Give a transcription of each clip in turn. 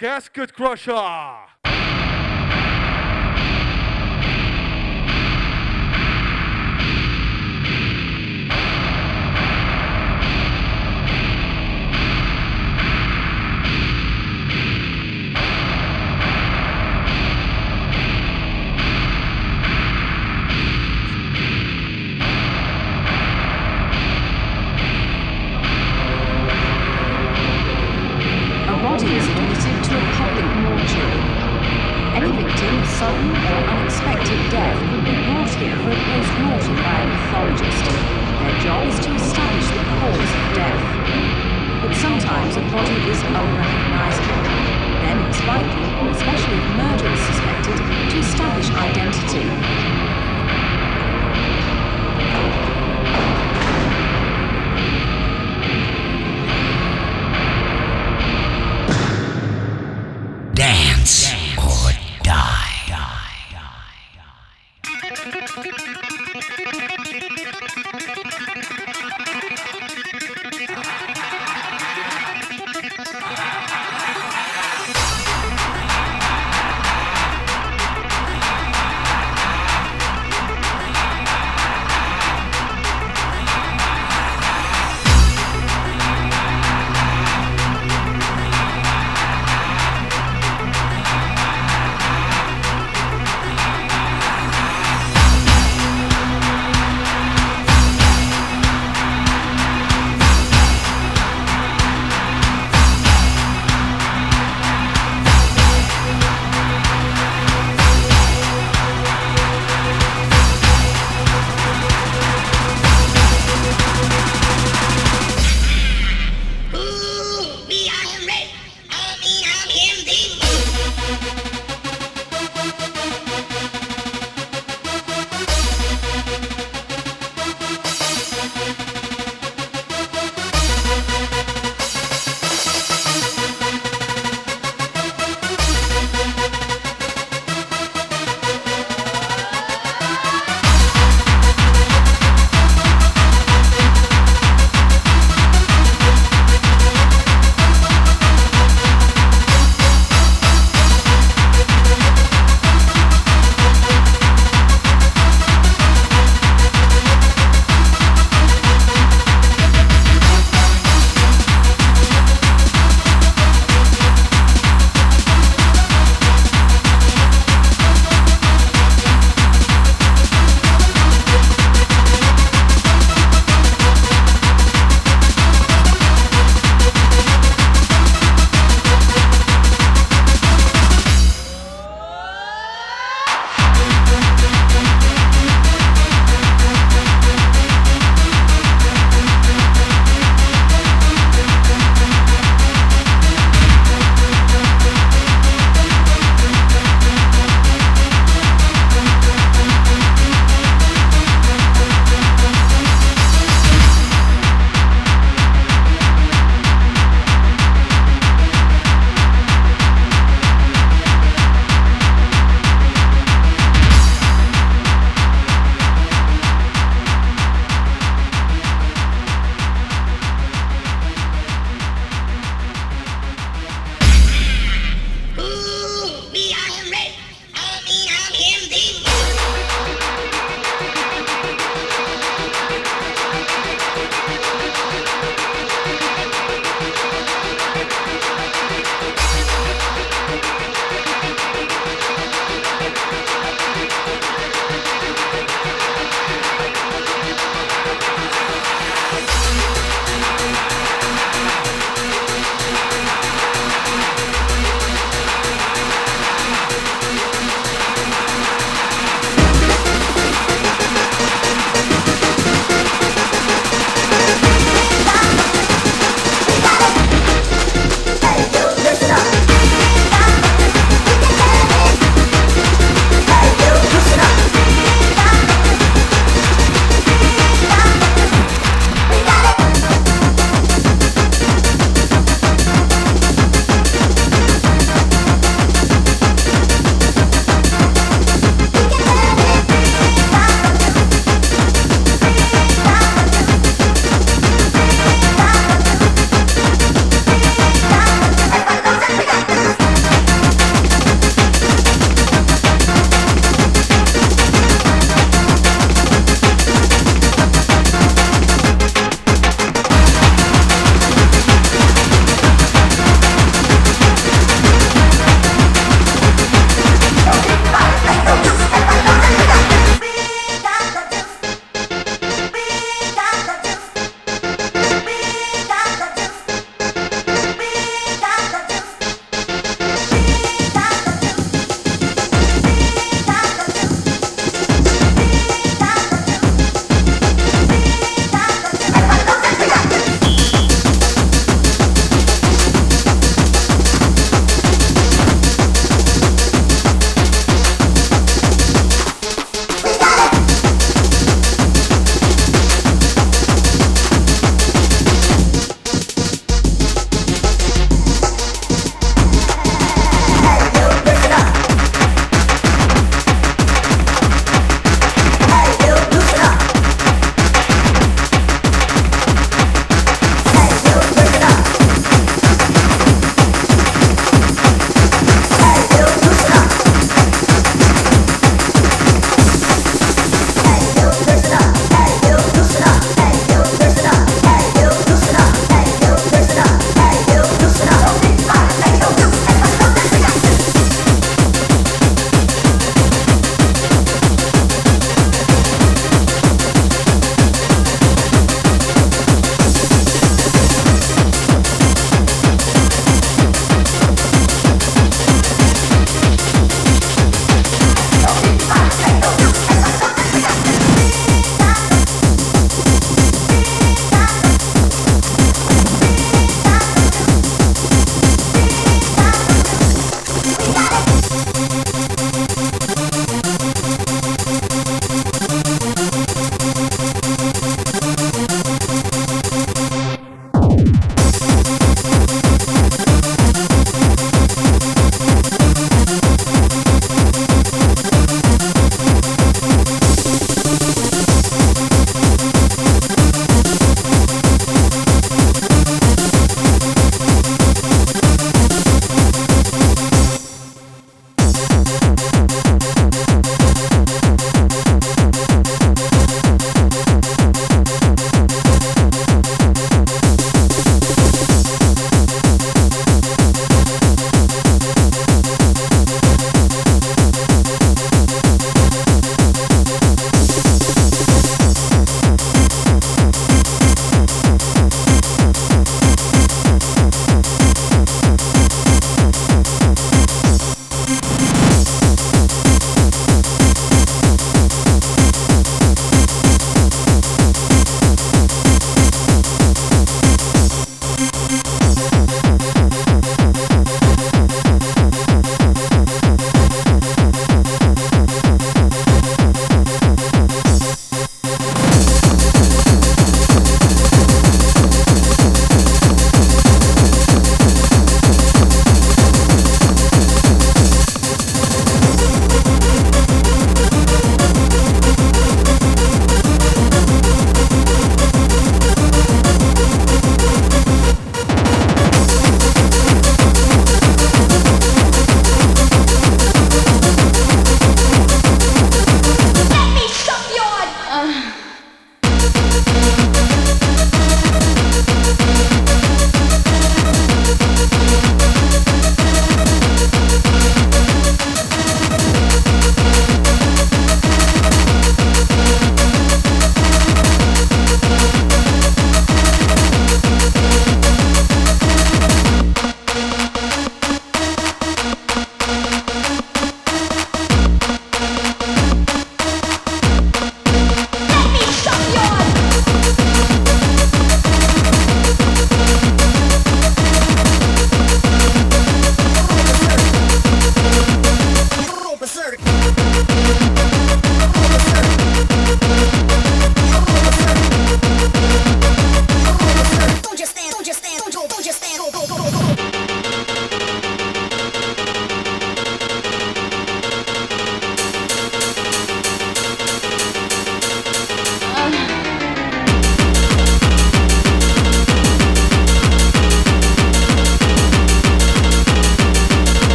Gasket Crusher. Sudden or unexpected death could be brought here for a post-mortem by a pathologist. Their job is to establish the cause of death. But sometimes a body is unrecognizable. Then it's vital, especially if murder is suspected, to establish identity.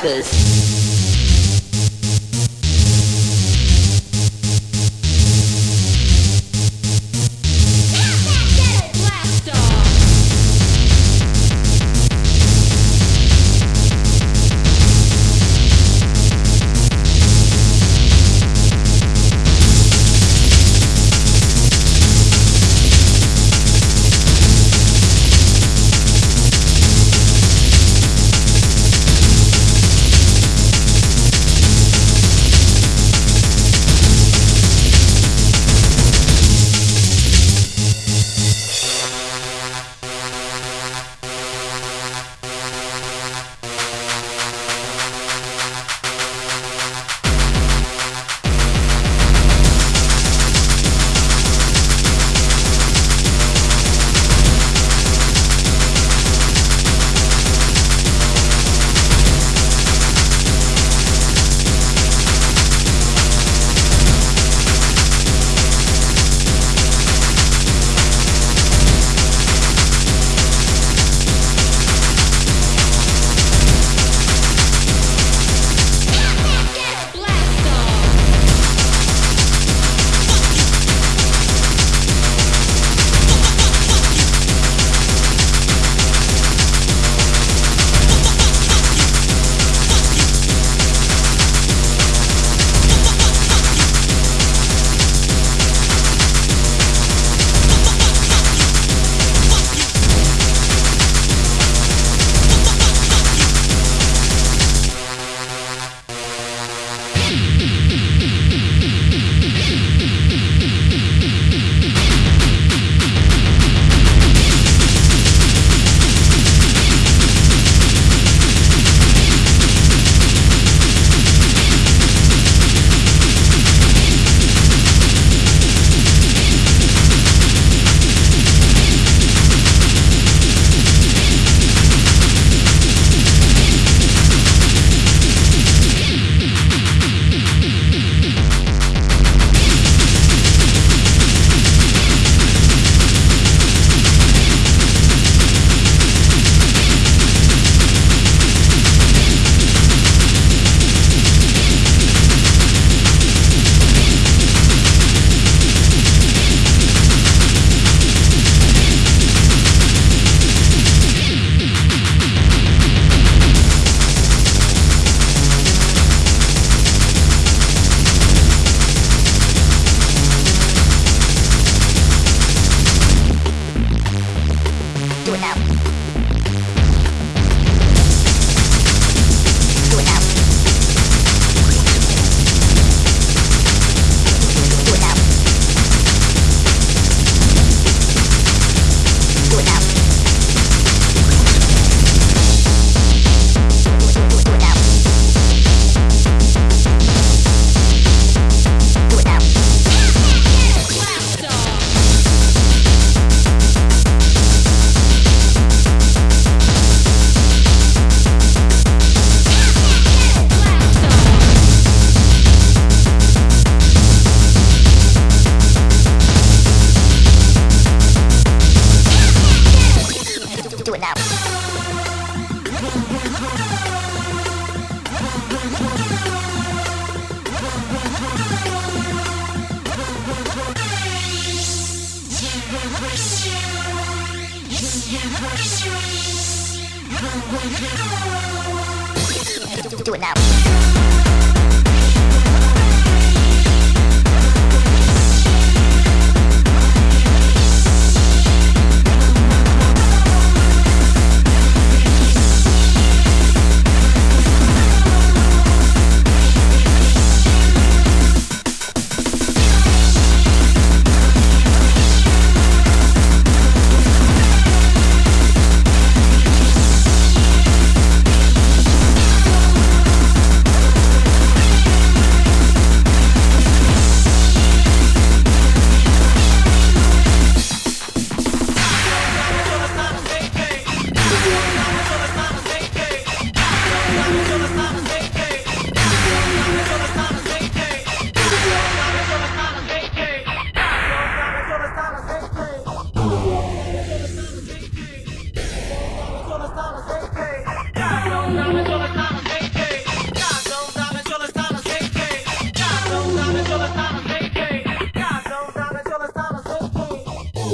Suckers.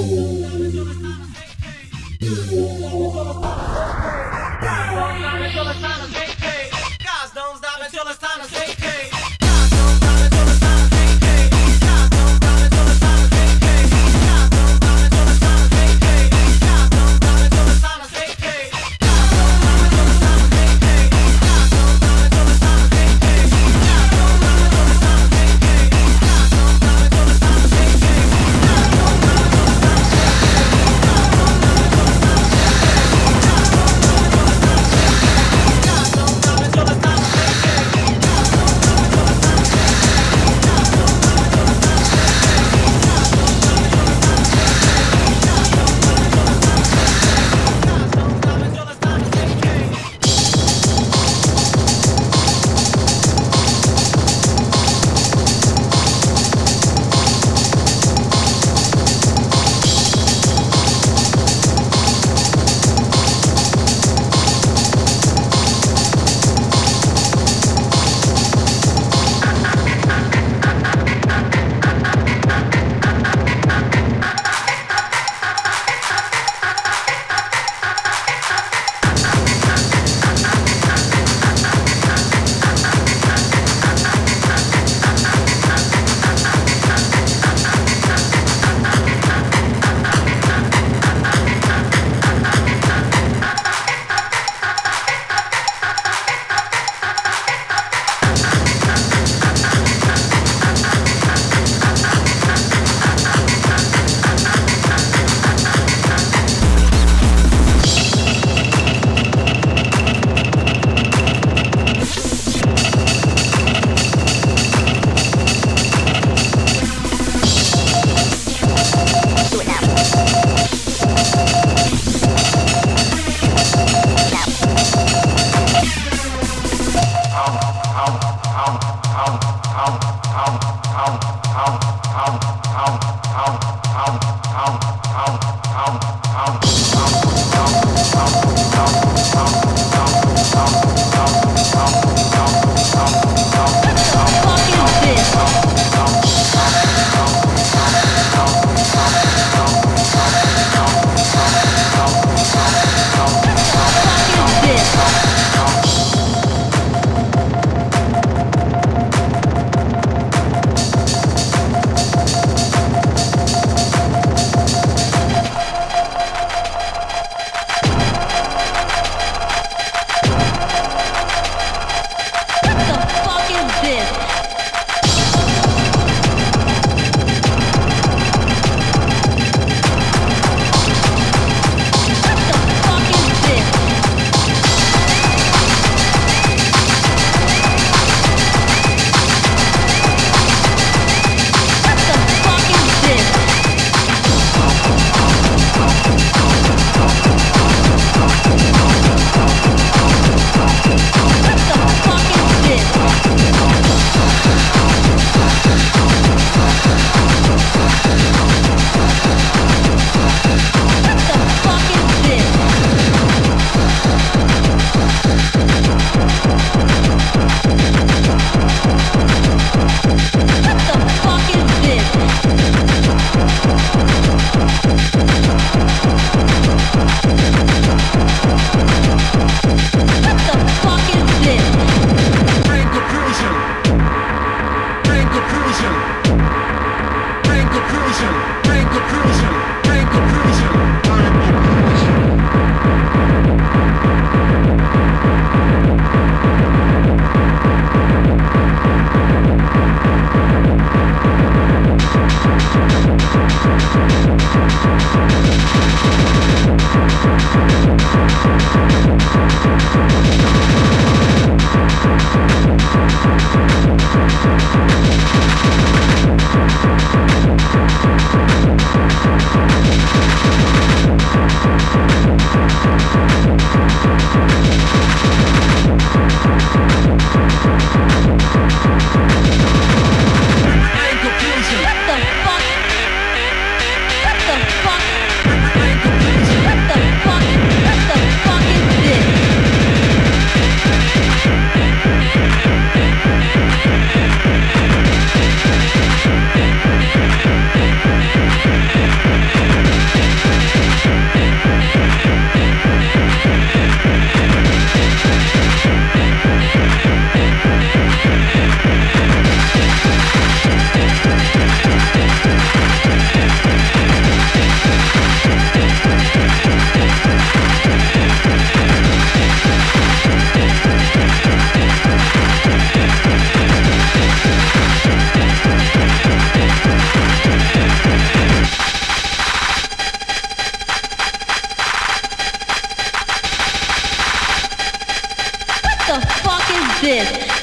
Ooh. This.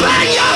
Bang your